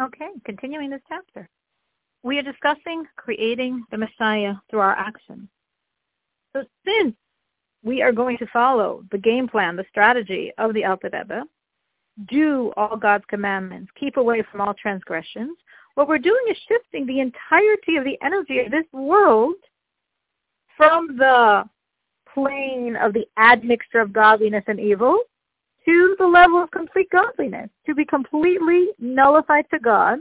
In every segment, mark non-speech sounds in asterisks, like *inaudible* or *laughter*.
Okay, continuing this chapter. We are discussing creating the Messiah through our actions. So since we are going to follow the game plan, the strategy of the Alter Rebbe, do all God's commandments, keep away from all transgressions, what we're doing is shifting the entirety of the energy of this world from the plane of the admixture of godliness and evil to the level of complete godliness, to be completely nullified to God,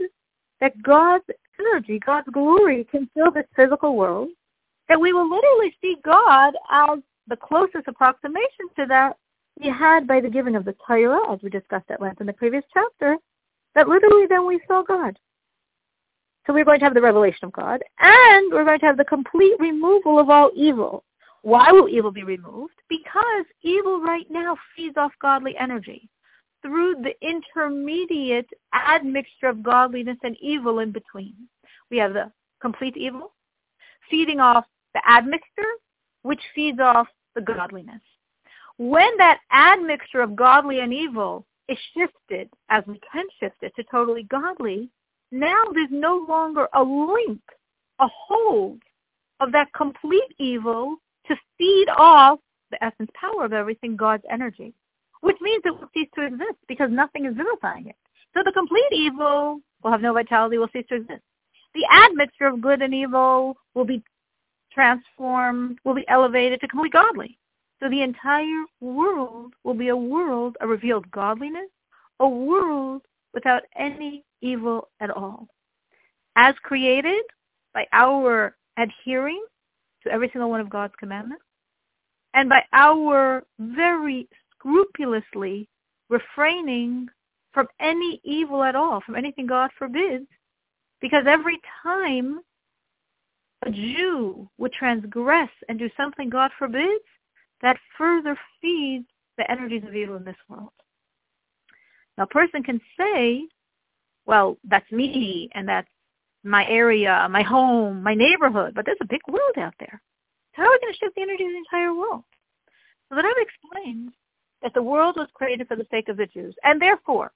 that God's energy, God's glory can fill this physical world, that we will literally see God as the closest approximation to that we had by the giving of the Torah, as we discussed at length in the previous chapter, that literally then we saw God. So we're going to have the revelation of God, and we're going to have the complete removal of all evil. Why will evil be removed? Because evil right now feeds off godly energy through the intermediate admixture of godliness and evil in between. We have the complete evil feeding off the admixture, which feeds off the godliness. When that admixture of godly and evil is shifted, as we can shift it, to totally godly, now there's no longer a link, a hold of that complete evil to feed off the essence power of everything, God's energy, which means it will cease to exist because nothing is vivifying it. So the complete evil will have no vitality, will cease to exist. The admixture of good and evil will be transformed, will be elevated to complete godly. So the entire world will be a world of revealed godliness, a world without any evil at all. As created by our adhering to every single one of God's commandments, and by our very scrupulously refraining from any evil at all, from anything God forbids, because every time a Jew would transgress and do something God forbids, that further feeds the energies of evil in this world. Now, a person can say, well, that's me, and that's my area, my home, my neighborhood, but there's a big world out there. So how are we going to shift the energy of the entire world? So the Rebbe explains that the world was created for the sake of the Jews, and therefore,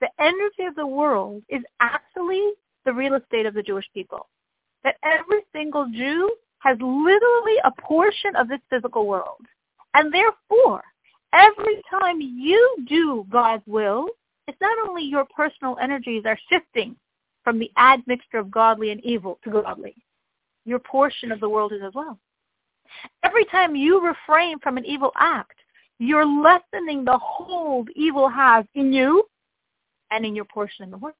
the energy of the world is actually the real estate of the Jewish people. That every single Jew has literally a portion of this physical world. And therefore, every time you do God's will, it's not only your personal energies are shifting from the admixture of godly and evil to godly. Your portion of the world is as well. Every time you refrain from an evil act, you're lessening the hold evil has in you and in your portion in the world.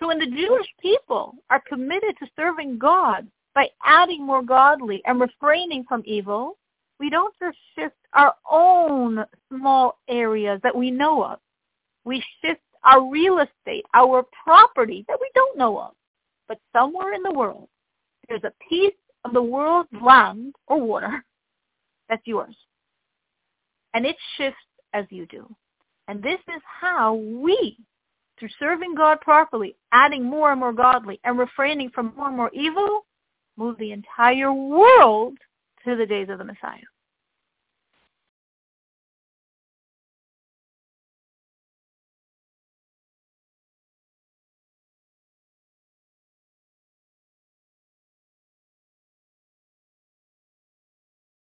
So when the Jewish people are committed to serving God by adding more godly and refraining from evil, we don't just shift our own small areas that we know of. We shift our real estate, our property that we don't know of. But somewhere in the world, there's a piece of the world's land or water *laughs* that's yours. And it shifts as you do. And this is how we, through serving God properly, adding more and more godly, and refraining from more and more evil, move the entire world to the days of the Messiah.